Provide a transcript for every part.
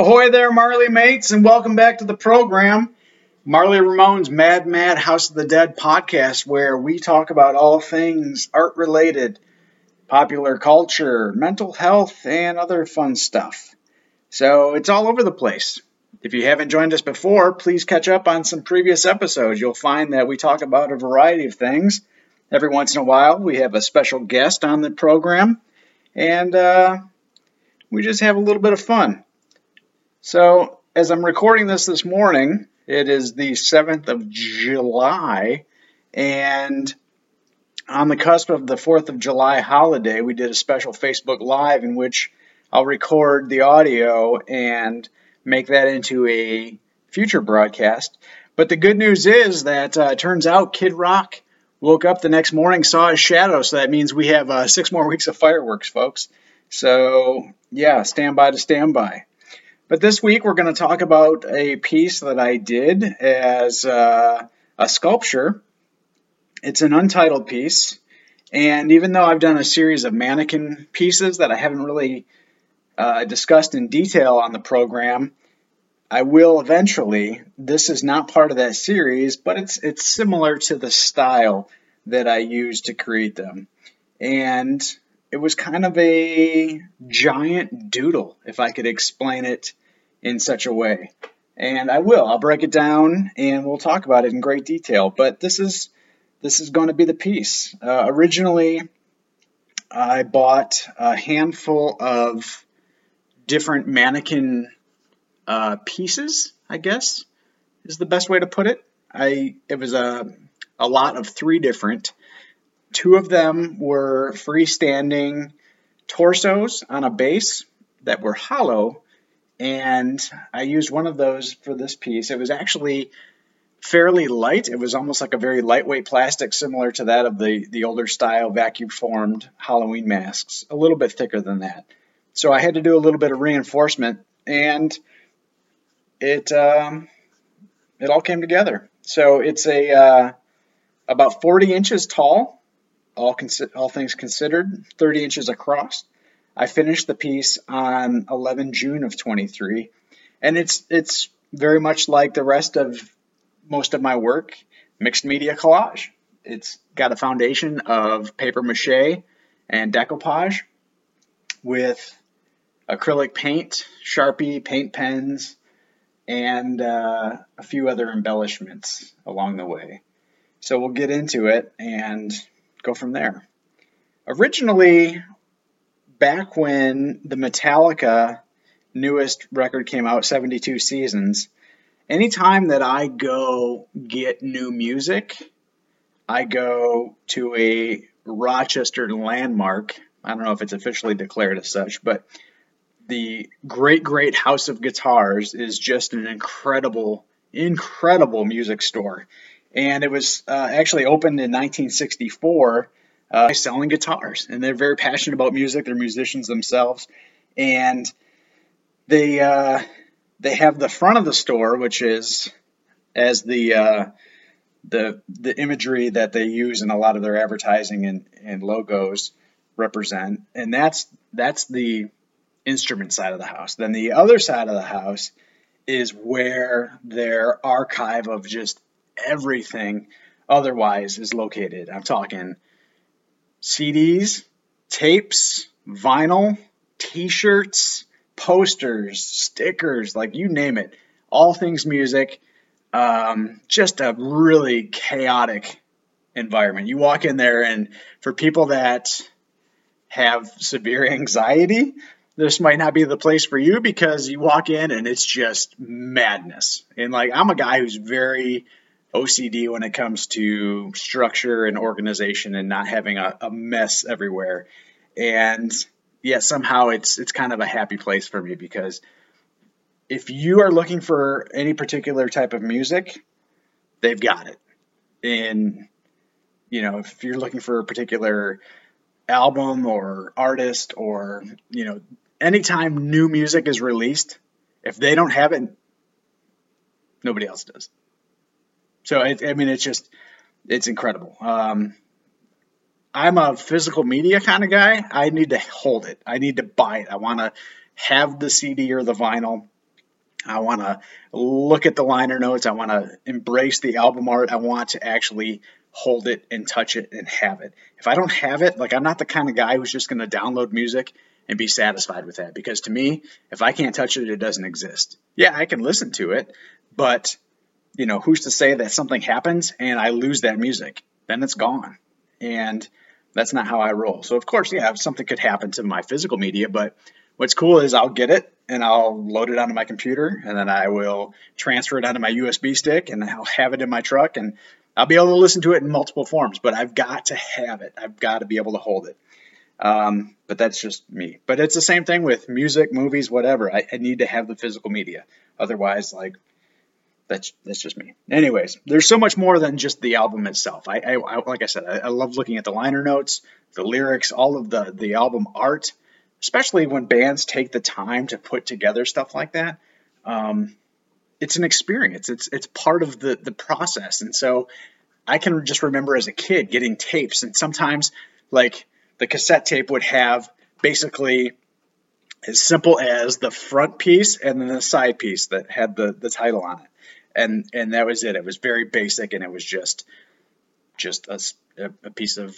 Ahoy there, Marly mates, and welcome back to the program. Marly Ramone's Mad Mad House of the Dead podcast, where we talk about all things art related, popular culture, mental health, and other fun stuff. So it's all over the place. If you haven't joined us before, please catch up on some previous episodes. You'll find that we talk about a variety of things. Every once in a while, we have a special guest on the program, and uh, we just have a little bit of fun. So, as I'm recording this this morning, it is the 7th of July, and on the cusp of the 4th of July holiday, we did a special Facebook Live in which I'll record the audio and make that into a future broadcast. But the good news is that uh, it turns out Kid Rock woke up the next morning, saw his shadow, so that means we have uh, six more weeks of fireworks, folks. So, yeah, stand by to stand by. But this week we're going to talk about a piece that I did as uh, a sculpture. It's an untitled piece. And even though I've done a series of mannequin pieces that I haven't really uh, discussed in detail on the program, I will eventually. This is not part of that series, but it's it's similar to the style that I used to create them. And it was kind of a giant doodle, if I could explain it in such a way. And I will. I'll break it down and we'll talk about it in great detail. But this is this is going to be the piece. Uh, originally, I bought a handful of different mannequin uh, pieces. I guess is the best way to put it. I it was a a lot of three different. Two of them were freestanding torsos on a base that were hollow and I used one of those for this piece. It was actually fairly light. It was almost like a very lightweight plastic, similar to that of the, the older style vacuum formed Halloween masks, a little bit thicker than that. So I had to do a little bit of reinforcement, and it um, it all came together. So it's a uh, about 40 inches tall, all consi- all things considered, 30 inches across. I finished the piece on 11 June of 23, and it's it's very much like the rest of most of my work, mixed media collage. It's got a foundation of paper mache and decoupage with acrylic paint, Sharpie paint pens, and uh, a few other embellishments along the way. So we'll get into it and go from there. Originally, back when the Metallica newest record came out, 72 Seasons, anytime that I go get new music, I go to a Rochester landmark. I don't know if it's officially declared as such, but the Great Great House of Guitars is just an incredible, incredible music store. And it was uh, actually opened in 1964 uh, selling guitars, and they're very passionate about music. They're musicians themselves, and they uh, they have the front of the store, which is as the uh, the the imagery that they use in a lot of their advertising and, and logos represent. And that's that's the instrument side of the house. Then the other side of the house is where their archive of just everything otherwise is located. I'm talking CDs, tapes, vinyl, t shirts, posters, stickers, like you name it, all things music. Um, just a really chaotic environment. You walk in there, and for people that have severe anxiety, this might not be the place for you because you walk in and it's just madness. And like, I'm a guy who's very OCD when it comes to structure and organization and not having a, a mess everywhere. And yeah, somehow it's it's kind of a happy place for me because if you are looking for any particular type of music, they've got it. And you know, if you're looking for a particular album or artist or you know, anytime new music is released, if they don't have it, nobody else does. So it, I mean, it's just it's incredible. Um, I'm a physical media kind of guy. I need to hold it. I need to buy it. I want to have the CD or the vinyl. I want to look at the liner notes. I want to embrace the album art. I want to actually hold it and touch it and have it. If I don't have it, like I'm not the kind of guy who's just going to download music and be satisfied with that because to me, if I can't touch it, it doesn't exist. Yeah, I can listen to it, but you know, who's to say that something happens and I lose that music? Then it's gone. And that's not how I roll. So of course, yeah, something could happen to my physical media, but what's cool is I'll get it and I'll load it onto my computer and then I will transfer it onto my USB stick and I'll have it in my truck and I'll be able to listen to it in multiple forms, but I've got to have it. I've got to be able to hold it. Um, but that's just me. But it's the same thing with music, movies, whatever. I, I need to have the physical media. Otherwise, like that's that's just me. Anyways, there's so much more than just the album itself. I, I, I like I said, I, I, love looking at the liner notes, the lyrics, all of the the album art, especially when bands take the time to put together stuff like that. Um, it's an experience. It's it's part of the the process, and so I can just remember as a kid getting tapes, and sometimes like the cassette tape would have basically as simple as the front piece and then the side piece that had the the title on it and and that was it. It was very basic, and it was just just a, a piece of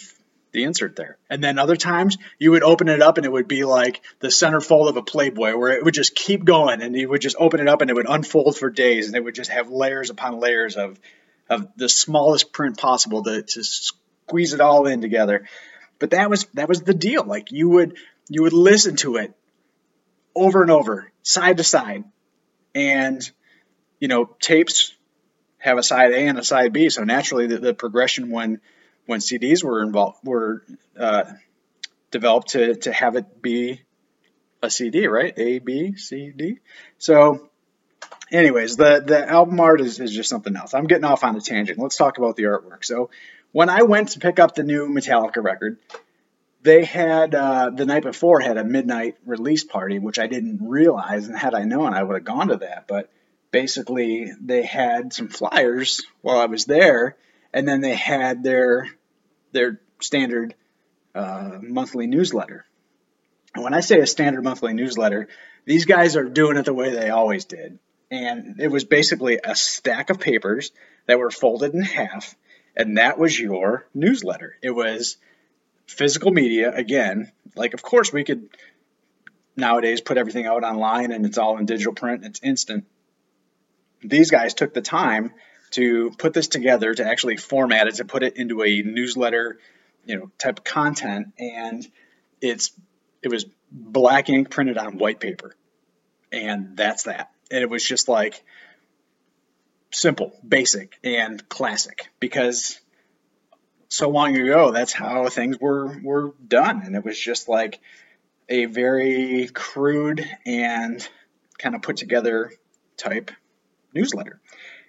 the insert there. And then other times you would open it up and it would be like the centerfold of a Playboy where it would just keep going and you would just open it up and it would unfold for days and it would just have layers upon layers of of the smallest print possible to, to squeeze it all in together. But that was that was the deal. Like you would you would listen to it over and over, side to side. And you know, tapes have a side A and a side B, so naturally the, the progression when when CDs were involved were uh, developed to to have it be a CD, right? A B C D. So, anyways, the the album art is, is just something else. I'm getting off on a tangent. Let's talk about the artwork. So, when I went to pick up the new Metallica record, they had uh, the night before had a midnight release party, which I didn't realize, and had I known, I would have gone to that, but basically they had some flyers while I was there, and then they had their their standard uh, monthly newsletter. And when I say a standard monthly newsletter, these guys are doing it the way they always did. And it was basically a stack of papers that were folded in half, and that was your newsletter. It was physical media again. Like, of course, we could nowadays put everything out online and it's all in digital print, it's instant these guys took the time to put this together to actually format it to put it into a newsletter you know type of content and it's it was black ink printed on white paper. And that's that. And it was just like simple basic and classic. Because so long ago that's how things were were done. And it was just like a very crude and kind of put together type newsletter.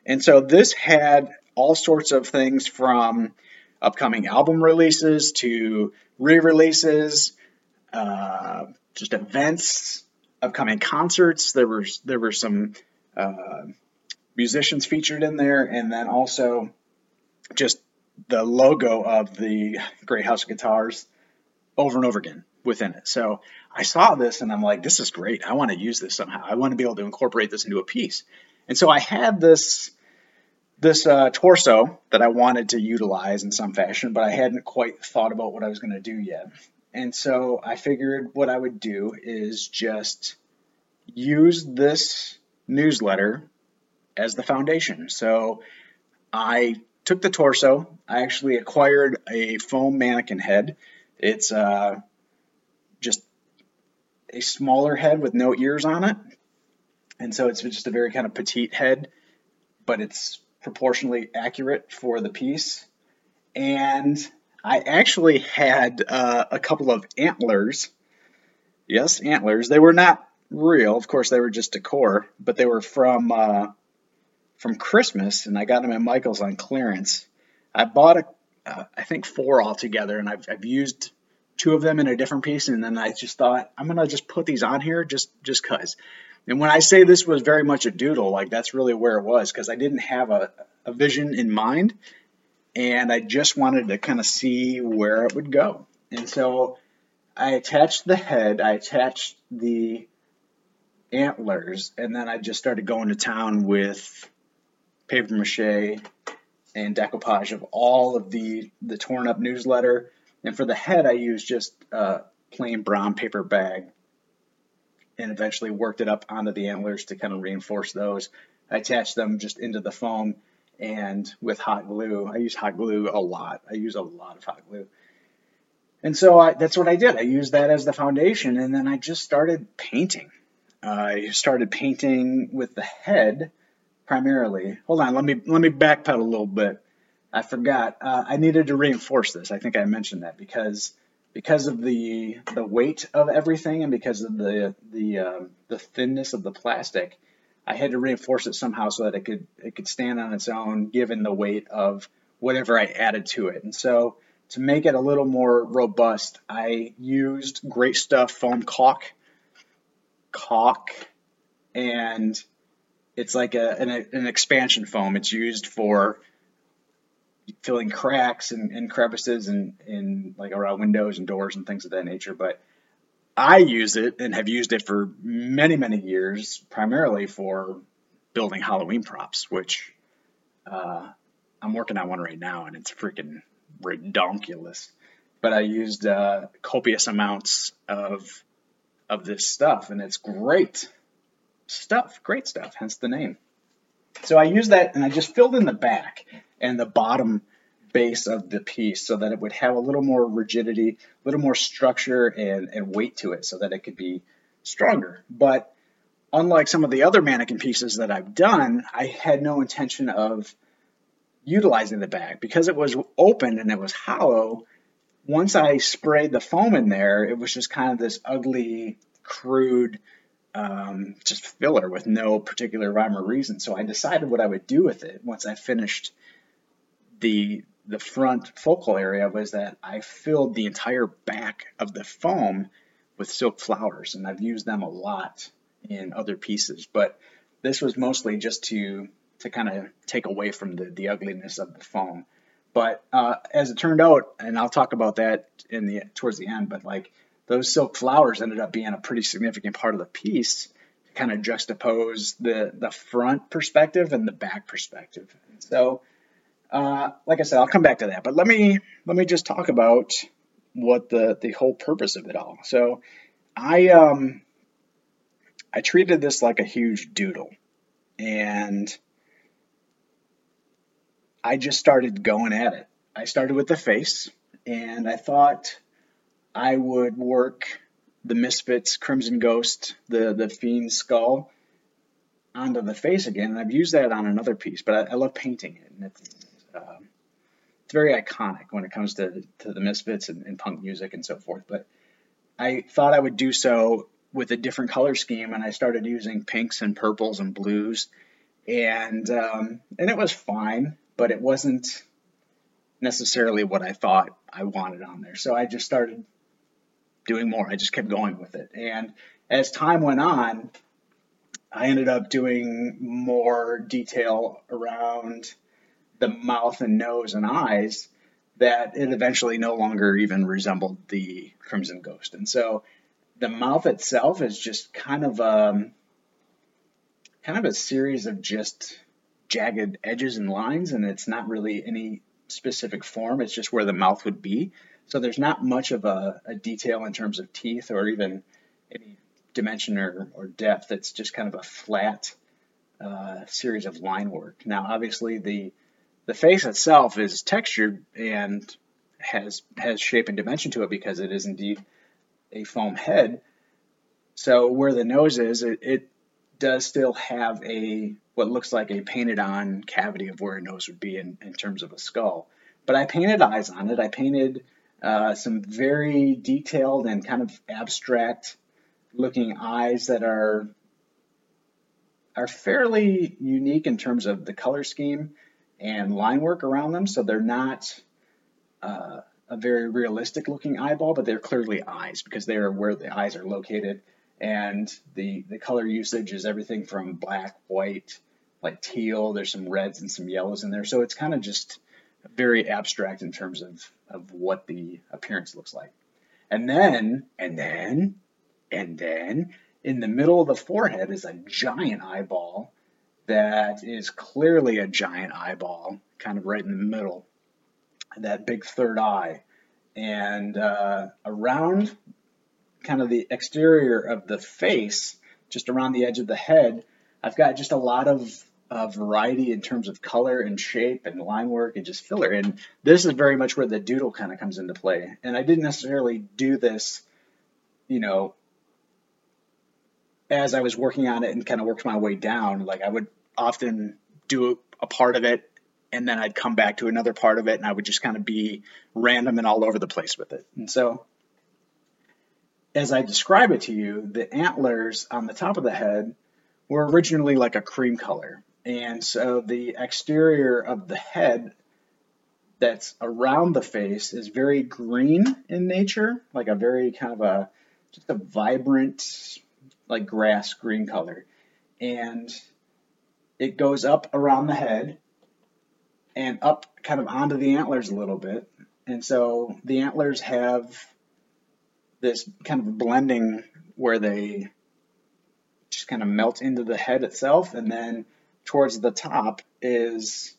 And so this had all sorts of things from upcoming album releases to re releases, uh, just events, upcoming concerts. There were, there were some uh, musicians featured in there, and then also just the logo of the Great House Guitars over and over again within it. So I saw this and I'm like, this is great. I want to use this somehow. I want to be able to incorporate this into a piece. And so I had this this uh, torso that I wanted to utilize in some fashion, but I hadn't quite thought about what I was going to do yet. And so I figured what I would do is just use this newsletter as the foundation. So I took the torso. I actually acquired a foam mannequin head. It's uh, just a smaller head with no ears on it. And so it's just a very kind of petite head, but it's proportionally accurate for the piece. And I actually had uh, a couple of antlers. Yes, antlers. They were not real. Of course, they were just decor, but they were from uh, from Christmas, and I got them at Michael's on clearance. I bought a, uh, I think four altogether, and I've, I've used two of them in a different piece, and then I just thought I'm gonna just put these on here just just cause. And when I say this was very much a doodle, like that's really where it was because I didn't have a, a vision in mind, and I just wanted to kind of see where it would go. And so I attached the head, I attached the antlers, and then I just started going to town with paper mache and decoupage of all of the the torn up newsletter. And for the head, I used just a plain brown paper bag, and eventually worked it up onto the antlers to kind of reinforce those. I attached them just into the foam, and with hot glue, I use hot glue a lot. I use a lot of hot glue. And so I, that's what I did. I used that as the foundation, and then I just started painting. I started painting with the head primarily. Hold on, let me let me backpedal a little bit. I forgot. Uh, I needed to reinforce this. I think I mentioned that because because of the the weight of everything and because of the the uh, the thinness of the plastic, I had to reinforce it somehow so that it could it could stand on its own given the weight of whatever I added to it. And so to make it a little more robust, I used Great Stuff foam caulk, caulk, and it's like a, an, an expansion foam. It's used for filling cracks and, and crevices and, like around windows and doors and things of that nature. But I use it and have used it for many, many years, primarily for building Halloween props, which uh, I'm working on one right now and it's freaking redonkulous. But I used uh, copious amounts of of this stuff and it's great stuff, great stuff, hence the name. So I used that and I just filled in the back and the bottom base of the piece so that it would have a little more rigidity, a little more structure and, and weight to it so that it could be stronger. But unlike some of the other mannequin pieces that I've done, I had no intention of utilizing the back because it was open and it was hollow. Once I sprayed the foam in there, it was just kind of this ugly, crude um, just filler with no particular rhyme or reason. So I decided what I would do with it once I finished the the front focal area was that I filled the entire back of the foam with silk flowers, and I've used them a lot in other pieces. But this was mostly just to to kind of take away from the the ugliness of the foam. But uh, as it turned out, and I'll talk about that in the towards the end, but like those silk flowers ended up being a pretty significant part of the piece to kind of juxtapose the the front perspective and the back perspective. so, uh, like I said, I'll come back to that, but let me let me just talk about what the the whole purpose of it all. So, I um I treated this like a huge doodle, and I just started going at it. I started with the face, and I thought I would work the Misfits Crimson Ghost, the the Fiend skull, onto the face again. And I've used that on another piece, but I, I love painting it, and it's uh, it's very iconic when it comes to to the Misfits and, and punk music and so forth. But I thought I would do so with a different color scheme, and I started using pinks and purples and blues, and um, and it was fine, but it wasn't necessarily what I thought I wanted on there. So I just started doing more. I just kept going with it. And as time went on, I ended up doing more detail around the mouth and nose and eyes that it eventually no longer even resembled the Crimson Ghost. And so the mouth itself is just kind of a kind of a series of just jagged edges and lines, and it's not really any specific form. It's just where the mouth would be. So there's not much of a, a detail in terms of teeth or even any dimension or, or depth. It's just kind of a flat uh, series of line work. Now, obviously, the the face itself is textured and has has shape and dimension to it because it is indeed a foam head. So where the nose is, it, it does still have a what looks like a painted on cavity of where a nose would be in, in terms of a skull. But I painted eyes on it. I painted uh, some very detailed and kind of abstract looking eyes that are are fairly unique in terms of the color scheme and line work around them. So they're not uh, a very realistic looking eyeball, but they're clearly eyes because they are where the eyes are located. And the, the color usage is everything from black, white, like teal. There's some reds and some yellows in there. So it's kind of just very abstract in terms of, of what the appearance looks like. And then, and then, and then in the middle of the forehead is a giant eyeball that is clearly a giant eyeball, kind of right in the middle, that big third eye. And uh, around kind of the exterior of the face, just around the edge of the head, I've got just a lot of uh, variety in terms of color and shape and line work and just filler. And this is very much where the doodle kind of comes into play. And I didn't necessarily do this, you know, as I was working on it and kind of worked my way down, like I would often do a part of it and then I'd come back to another part of it and I would just kind of be random and all over the place with it. And so as I describe it to you, the antlers on the top of the head were originally like a cream color. And so the exterior of the head that's around the face is very green in nature, like a very kind of a just a vibrant like grass green color. And it goes up around the head and up kind of onto the antlers a little bit. And so the antlers have this kind of blending where they just kind of melt into the head itself. And then towards the top is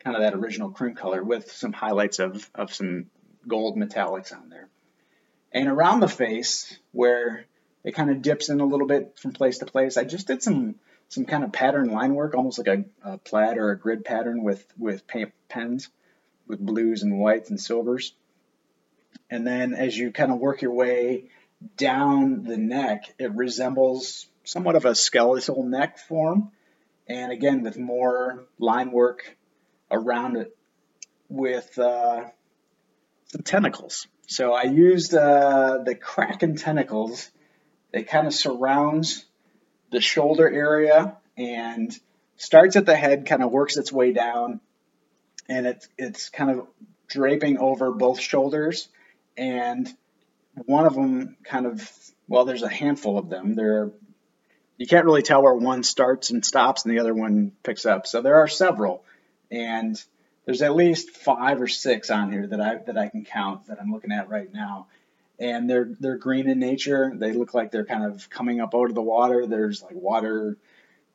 kind of that original cream color with some highlights of, of some gold metallics on there. And around the face, where it kind of dips in a little bit from place to place. I just did some some kind of pattern line work, almost like a, a plaid or a grid pattern with with paint pens, with blues and whites and silvers. And then as you kind of work your way down the neck, it resembles somewhat of a skeletal neck form, and again with more line work around it with uh, some tentacles. So I used uh, the Kraken tentacles it kind of surrounds the shoulder area and starts at the head, kind of works its way down, and it's it's kind of draping over both shoulders. And one of them kind of well, there's a handful of them. There, you can't really tell where one starts and stops, and the other one picks up. So there are several, and there's at least five or six on here that I that I can count that I'm looking at right now and they're they're green in nature. They look like they're kind of coming up out of the water. There's like water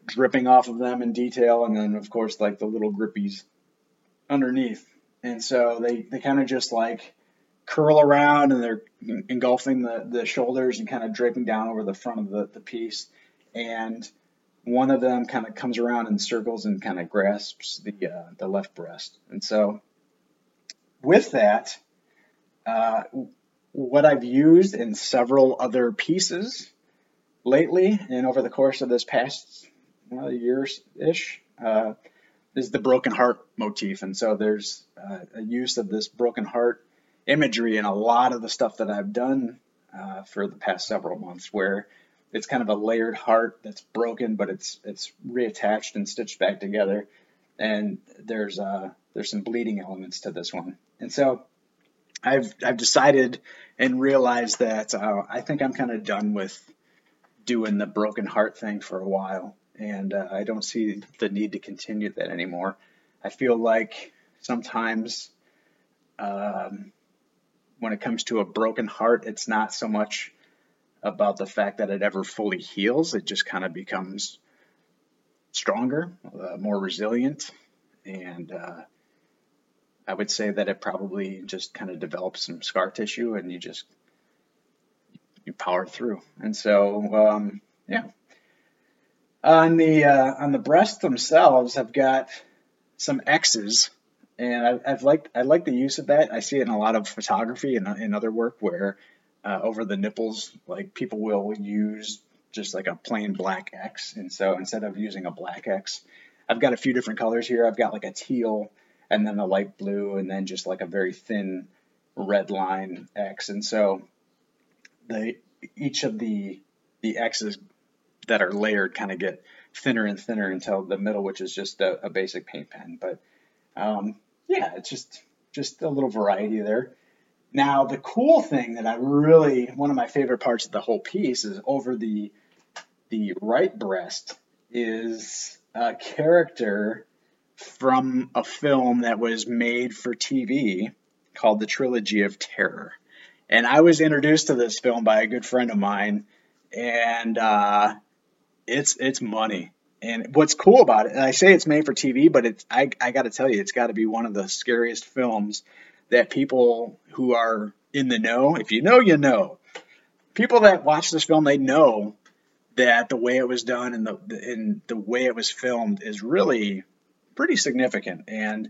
dripping off of them in detail, and then of course like the little grippies underneath. And so they they kind of just like curl around and they're engulfing the, the shoulders and kind of draping down over the front of the, the piece. And one of them kind of comes around in circles and kind of grasps the uh, the left breast. And so with that, uh, what I've used in several other pieces lately and over the course of this past years ish uh, is the broken heart motif. And so there's uh, a use of this broken heart imagery in a lot of the stuff that I've done uh, for the past several months, where it's kind of a layered heart that's broken, but it's it's reattached and stitched back together. And there's uh, there's some bleeding elements to this one. And so I've I've decided and realized that uh, I think I'm kind of done with doing the broken heart thing for a while, and uh, I don't see the need to continue that anymore. I feel like sometimes um, when it comes to a broken heart, it's not so much about the fact that it ever fully heals. It just kind of becomes stronger, uh, more resilient, and uh, I would say that it probably just kind of develops some scar tissue, and you just you power through. And so, um, yeah. On the uh, on the breasts themselves, I've got some X's, and I, I've liked I like the use of that. I see it in a lot of photography and in other work where uh, over the nipples, like people will use just like a plain black X. And so instead of using a black X, I've got a few different colors here. I've got like a teal and then a light blue and then just like a very thin red line X. And so the each of the the X's that are layered kind of get thinner and thinner until the middle, which is just a, a basic paint pen. But um, yeah, it's just just a little variety there. Now, the cool thing that I really, one of my favorite parts of the whole piece is over the the right breast is a character from a film that was made for TV called The Trilogy of Terror. And I was introduced to this film by a good friend of mine, and uh, it's it's money. And what's cool about it, I say it's made for TV, but it's I, I got to tell you, it's got to be one of the scariest films that people who are in the know, if you know, you know. People that watch this film, they know that the way it was done and the and the way it was filmed is really pretty significant. And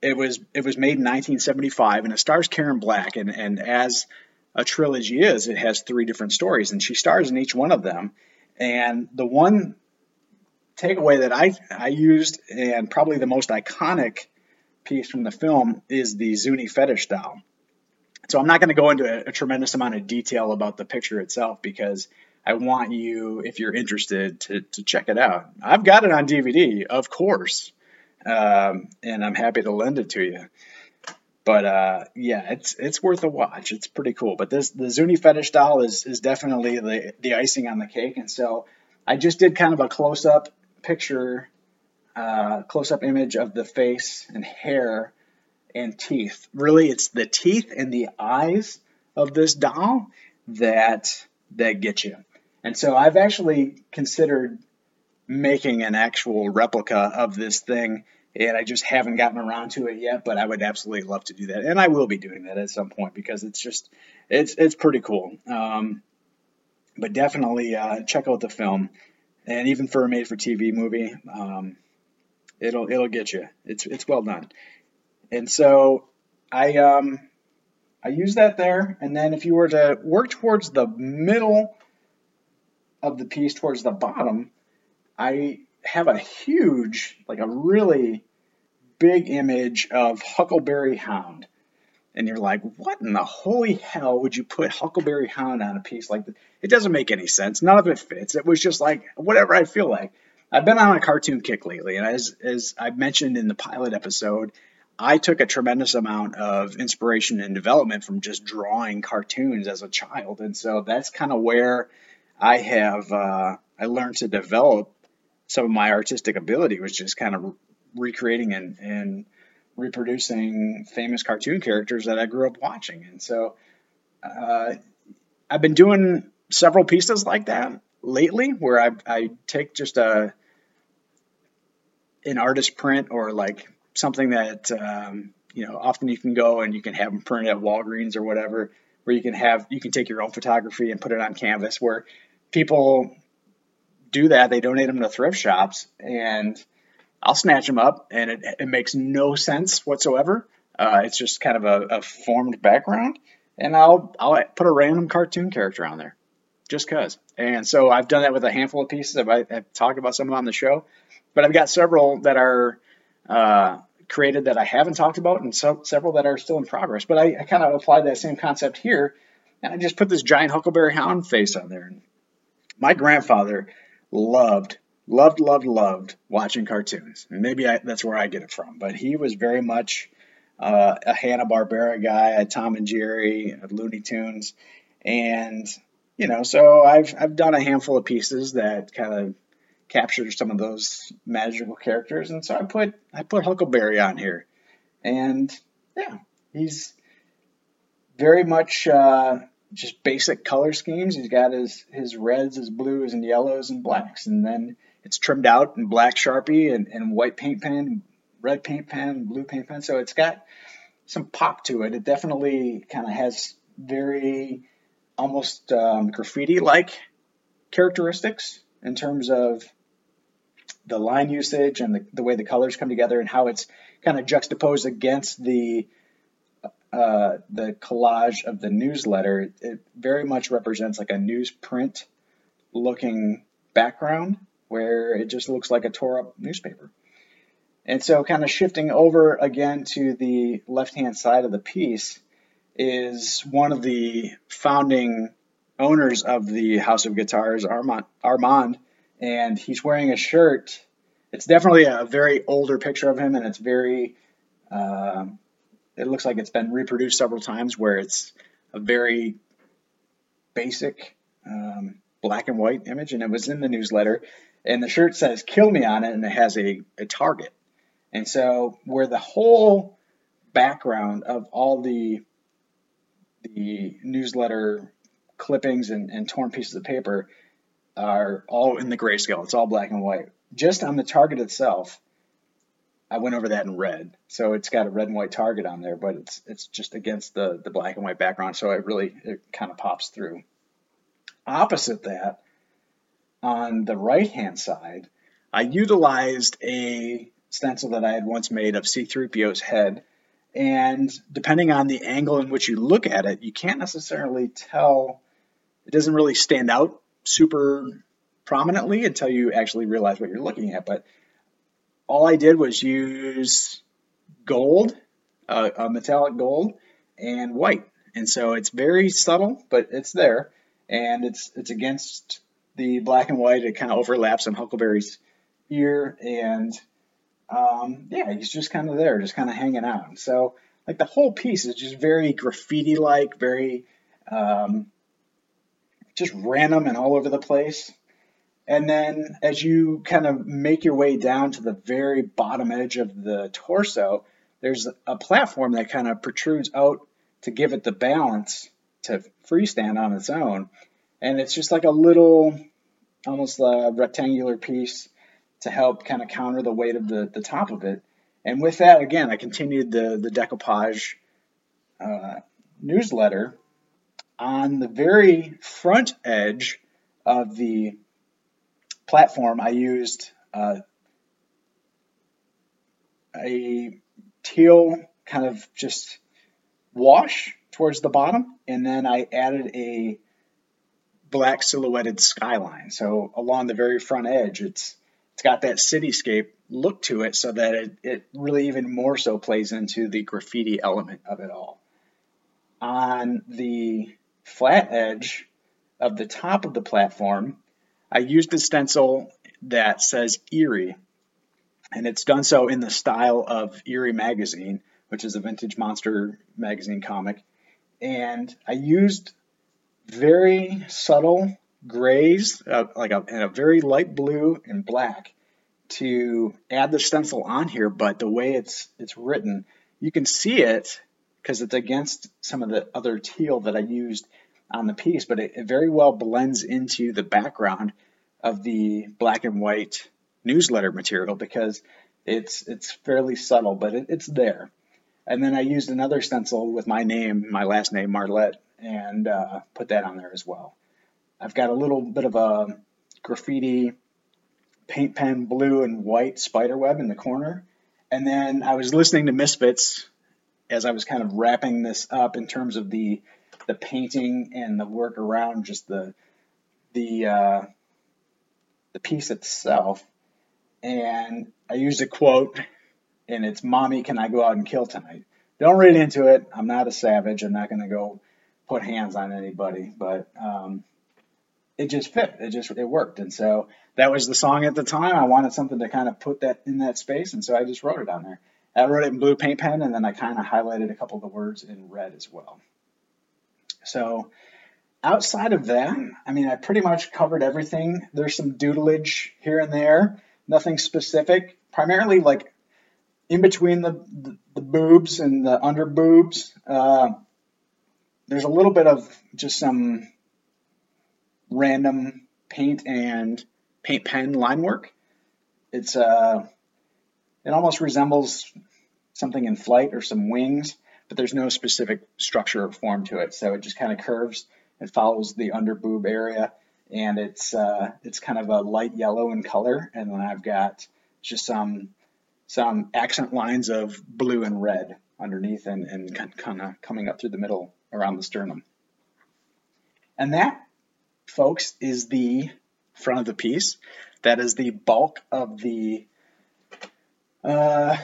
it was it was made in 1975, and it stars Karen Black. And and as a trilogy is, it has three different stories, and she stars in each one of them. And the one takeaway that I I used, and probably the most iconic piece from the film is the Zuni fetish doll. So I'm not going to go into a, a, tremendous amount of detail about the picture itself because I want you, if you're interested, to, to check it out. I've got it on DVD, of course, um, and I'm happy to lend it to you. But uh, yeah, it's it's worth a watch. It's pretty cool. But this the Zuni fetish doll is is definitely the the icing on the cake. And so I just did kind of a close up picture close up image of the face and hair and teeth. Really, it's the teeth and the eyes of this doll that that get you. And so I've actually considered making an actual replica of this thing, and I just haven't gotten around to it yet. But I would absolutely love to do that, and I will be doing that at some point because it's just it's it's pretty cool. Um, but definitely uh, check out the film, and even for a made-for-TV movie. Um, It'll it'll get you. It's it's well done. And so I um I use that there, and then if you were to work towards the middle of the piece, towards the bottom, I have a huge, like a really big image of Huckleberry Hound. And you're like, what in the holy hell would you put Huckleberry Hound on a piece like that? It doesn't make any sense. None of it fits. It was just like whatever I feel like. I've been on a cartoon kick lately, and as as I mentioned in the pilot episode, I took a tremendous amount of inspiration and development from just drawing cartoons as a child, and so that's kind of where I have uh, I learned to develop some of my artistic ability was just kind of recreating and, and reproducing famous cartoon characters that I grew up watching, and so uh, I've been doing several pieces like that lately, where I I take just a an artist print or like something that um, you know often you can go and you can have them printed at Walgreens or whatever, where you can have you can take your own photography and put it on canvas. Where people do that, they donate them to thrift shops, and I'll snatch them up, and it, it makes no sense whatsoever. Uh, it's just kind of a, a formed background, and I'll I'll put a random cartoon character on there, just cause. And so I've done that with a handful of pieces. I've, I've talked about some of them on the show. But I've got several that are uh, created that I haven't talked about, and so, several that are still in progress. But I, I kind of applied that same concept here, and I just put this giant Huckleberry Hound face on there. And My grandfather loved, loved, loved, loved watching cartoons. And maybe I, that's where I get it from. But he was very much uh, a Hanna Barbera guy, a Tom and Jerry, a Looney Tunes, and you know, so I've I've done a handful of pieces that kind of capture some of those magical characters. And so I put I put Huckleberry on here, and yeah, he's very much uh, just basic color schemes. He's got his his reds, his blues, and yellows and blacks, and then it's trimmed out in black sharpie and, and white paint pen, red paint pen, blue paint pen. So it's got some pop to it. It definitely kind of has very almost um, graffiti like characteristics in terms of the line usage and the, the way the colors come together and how it's kind of juxtaposed against the uh, the collage of the newsletter. It very much represents like a newsprint looking background where it just looks like a tore up newspaper. And so, kind of shifting over again to the left hand side of the piece is one of the founding owners of the House of Guitars, Armand, Armand and he's wearing a shirt. It's definitely a very older picture of him, and it's very. Uh, it looks like it's been reproduced several times, where it's a very basic um, black and white image, and it was in the newsletter. And the shirt says "Kill Me" on it, and it has a, a target. And so, where the whole background of all the the newsletter clippings and, and torn pieces of paper are all in the grayscale. It's all black and white. Just on the target itself, I went over that in red. So it's got a red and white target on there, but it's it's just against the, the black and white background. So it really it kind of pops through. Opposite that, on the right hand side, I utilized a stencil that I had once made of C3PO's head. And depending on the angle in which you look at it, you can't necessarily tell, it doesn't really stand out super prominently until you actually realize what you're looking at. But all I did was use gold, uh, a metallic gold, and white. And so it's very subtle, but it's there, and it's it's against the black and white. It kind of overlaps on Huckleberry's ear, and um, yeah, he's just kind of there, just kind of hanging out. So like the whole piece is just very graffiti-like, very um, just random and all over the place. And then as you kind of make your way down to the very bottom edge of the torso, there's a platform that kind of protrudes out to give it the balance to freestand on its own. And it's just like a little, almost a rectangular piece to help kind of counter the weight of the, the top of it. And with that, again, I continued the, the decoupage uh, newsletter on the very front edge of the platform, I used uh, a teal kind of just wash towards the bottom, and then I added a black silhouetted skyline. So along the very front edge, it's it's got that cityscape look to it, so that it, it really even more so plays into the graffiti element of it all. On the flat edge of the top of the platform, I used a stencil that says Eerie, and it's done so in the style of Eerie Magazine, which is a vintage monster magazine comic. And I used very subtle grays, uh, like a, and a very light blue and black, to add the stencil on here. But the way it's it's written, you can see it because it's against some of the other teal that I used on the piece, but it, it, very well blends into the background of the black and white newsletter material because it's it's fairly subtle, but it, it's there. And then I used another stencil with my name, my last name, Marlette, and uh, put that on there as well. I've got a little bit of a graffiti paint pen blue and white spider web in the corner. And then I was listening to Misfits as I was kind of wrapping this up in terms of the the painting and the work around just the the uh, the piece itself. And I used a quote, and it's "Mommy, can I go out and kill tonight?" Don't read into it. I'm not a savage. I'm not going to go put hands on anybody, but um, it just fit. It just it worked, and so that was the song at the time. I wanted something to kind of put that in that space, and so I just wrote it on there. I wrote it in blue paint pen, and then I kind of highlighted a couple of the words in red as well. So outside of that, I mean, I pretty much covered everything. There's some doodleage here and there, nothing specific. Primarily, like in between the, the, the boobs and the under boobs, uh, there's a little bit of just some random paint and paint pen line work. It's uh, it almost resembles something in flight or some wings, but there's no specific structure or form to it. So it just kind of curves it follows the under boob area, and it's uh, it's kind of a light yellow in color. And then I've got just some some accent lines of blue and red underneath, and and kind of coming up through the middle around the sternum. And that, folks, is the front of the piece. That is the bulk of the uh,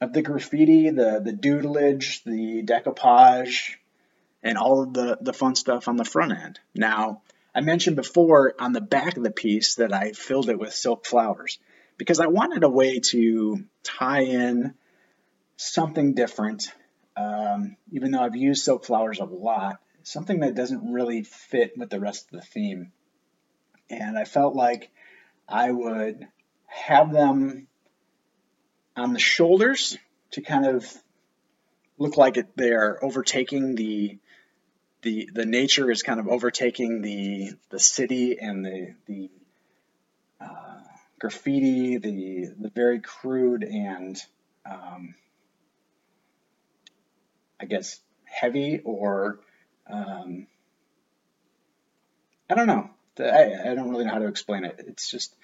of the graffiti, the the doodleage, the decoupage, and all of the, the fun stuff on the front end. Now, I mentioned before on the back of the piece that I filled it with silk flowers because I wanted a way to tie in something different. Um, even though I've used silk flowers a lot, something that doesn't really fit with the rest of the theme. And I felt like I would have them on the shoulders to kind of look like it, they're overtaking the the the nature is kind of overtaking the the city and the the uh, graffiti, the the very crude and um, I guess heavy or um, I don't know. I, I don't really know how to explain it. It's just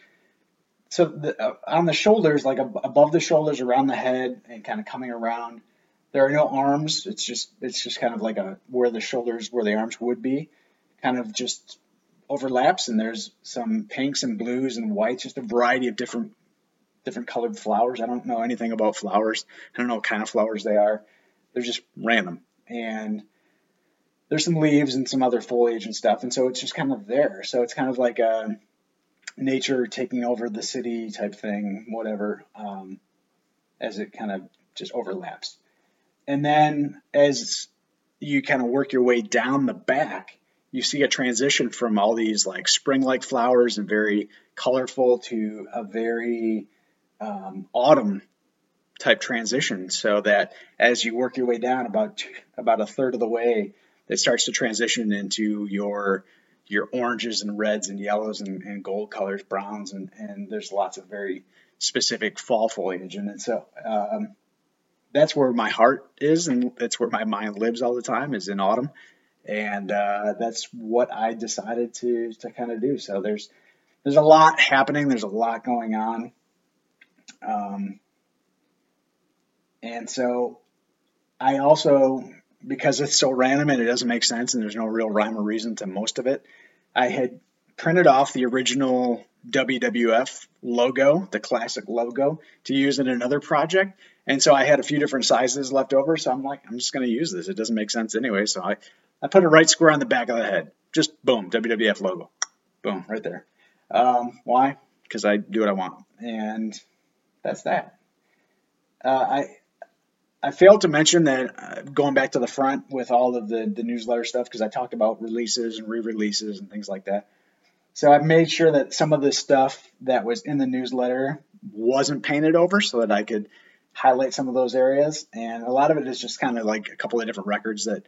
so the, uh, on the shoulders, like ab- above the shoulders, around the head, and kind of coming around there are no arms. It's just it's just kind of like a where the shoulders where the arms would be, kind of just overlaps. And there's some pinks and blues and whites, just a variety of different different colored flowers. I don't know anything about flowers. I don't know what kind of flowers they are. They're just random. And there's some leaves and some other foliage and stuff. And so it's just kind of there. So it's kind of like a nature taking over the city type thing, whatever, um, as it kind of just overlaps. And then as you kind of work your way down the back, you see a transition from all these like spring like flowers and very colorful to a very um, autumn type transition. So that as you work your way down about about a third of the way, it starts to transition into your your oranges and reds and yellows and, and gold colors, browns, and, and there's lots of very specific fall foliage. And so um, that's where my heart is, and that's where my mind lives all the time is in autumn, and uh, that's what I decided to to kind of do. So there's there's a lot happening. There's a lot going on, um, and so I also because it's so random and it doesn't make sense and there's no real rhyme or reason to most of it. I had printed off the original WWF logo, the classic logo, to use in another project. And so I had a few different sizes left over. So I'm like, I'm just going to use this. It doesn't make sense anyway. So I, I put it right square on the back of the head. Just boom, WWF logo. Boom, right there. Um, why? Because I do what I want. And that's that. Uh, I I failed to mention that uh, going back to the front with all of the, the newsletter stuff, because I talked about releases and re releases and things like that. So I made sure that some of the stuff that was in the newsletter wasn't painted over so that I could highlight some of those areas. And a lot of it is just kind of like a couple of different records that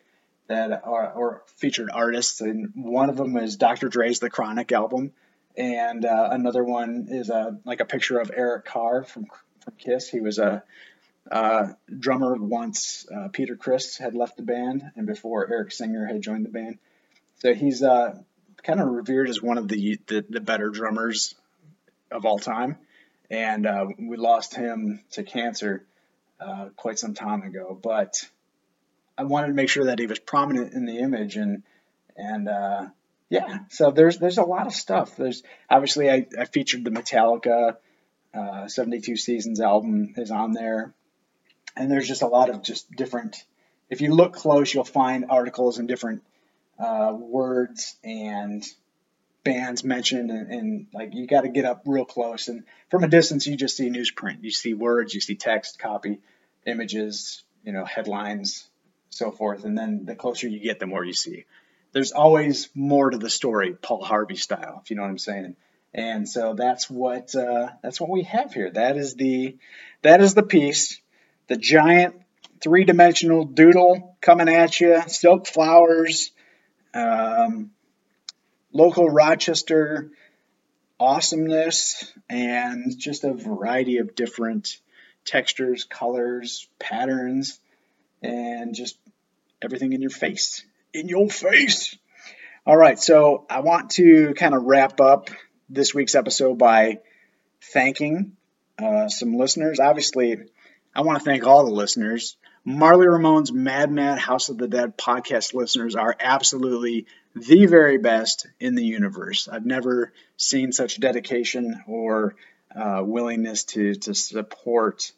that are or featured artists. And one of them is Dr. Dre's The Chronic album, and uh, another one is a like a picture of Eric Carr from from Kiss. He was a uh, drummer once uh, Peter Criss had left the band, and before Eric Singer had joined the band. So he's uh, kind of revered as one of the, the, the better drummers of all time. And uh, we lost him to cancer uh, quite some time ago. But I wanted to make sure that he was prominent in the image and and uh, yeah. So there's there's a lot of stuff. There's obviously I, I featured the Metallica uh, 72 Seasons album is on there, and there's just a lot of just different. If you look close, you'll find articles and different uh, words and bands mentioned and, and like you got to get up real close and from a distance you just see newsprint you see words you see text copy images you know headlines so forth. And then the closer you get, the more you see. There's always more to the story, Paul Harvey style, if you know what I'm saying. And so that's what uh, that's what we have here. That is the that is the piece, the giant three-dimensional doodle coming at you, silk flowers, um, local Rochester awesomeness, and just a variety of different textures, colors, patterns, and just everything in your face. In your face. All right, so I want to kind of wrap up this week's episode by thanking uh, some listeners. Obviously, I want to thank all the listeners. Marly Ramone's Mad Mad House of the Dead podcast listeners are absolutely the very best in the universe. I've never seen such dedication or uh, willingness to, to support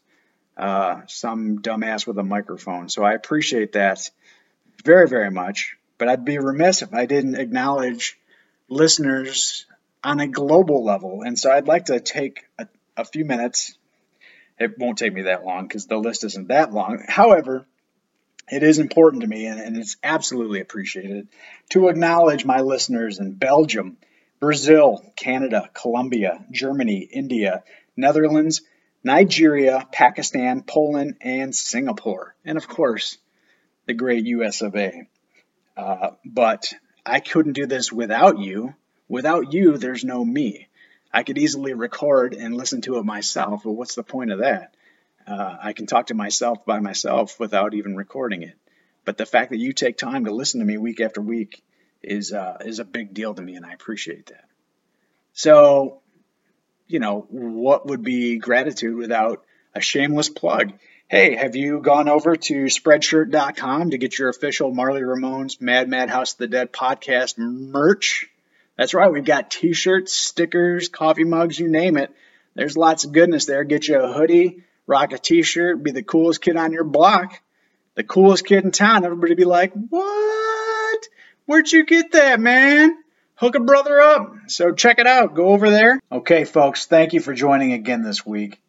uh, some dumbass with a microphone. So I appreciate that very, very much. But I'd be remiss if I didn't acknowledge listeners on a global level. And so I'd like to take a, a few minutes it won't take me that long because the list isn't that long. However, it is important to me and, and it's absolutely appreciated to acknowledge my listeners in Belgium, Brazil, Canada, Colombia, Germany, India, Netherlands, Nigeria, Pakistan, Poland, and Singapore. And of course, the great US of A. Uh, but I couldn't do this without you. Without you, there's no me. I could easily record and listen to it myself, but what's the point of that? Uh, I can talk to myself by myself without even recording it. But the fact that you take time to listen to me week after week is uh, is a big deal to me, and I appreciate that. So, you know, what would be gratitude without a shameless plug? Hey, have you gone over to spreadshirt.com to get your official Marly Ramones Mad Mad House of the Dead podcast merch? That's right, we've got t shirts, stickers, coffee mugs, you name it. There's lots of goodness there. Get you a hoodie, rock a t shirt, be the coolest kid on your block, the coolest kid in town. Everybody be like, What? Where'd you get that, man? Hook a brother up. So check it out. Go over there. Okay, folks, thank you for joining again this week.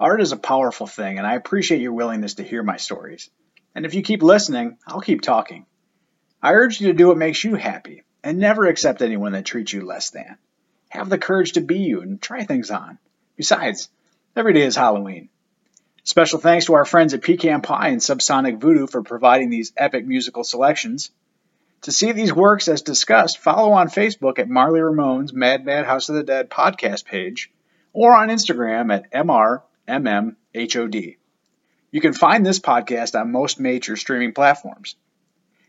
Art is a powerful thing, and I appreciate your willingness to hear my stories. And if you keep listening, I'll keep talking. I urge you to do what makes you happy and never accept anyone that treats you less than. Have the courage to be you and try things on. Besides, every day is Halloween. Special thanks to our friends at Pecan Pie and Subsonic Voodoo for providing these epic musical selections. To see these works as discussed, follow on Facebook at Marly Ramone's Mad Mad House of the Dead podcast page or on Instagram at MRMMHOD. You can find this podcast on most major streaming platforms.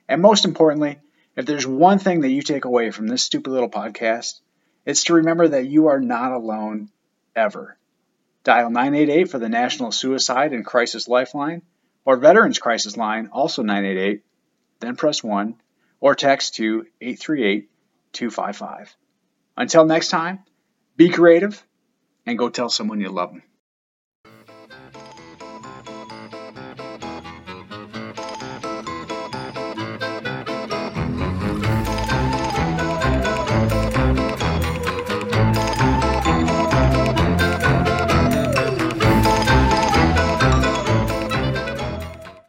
And most importantly, if there's one thing that you take away from this stupid little podcast, it's to remember that you are not alone ever. Dial 988 for the National Suicide and Crisis Lifeline or Veterans Crisis Line, also 988, then press 1 or text to 838 255. Until next time, be creative and go tell someone you love them.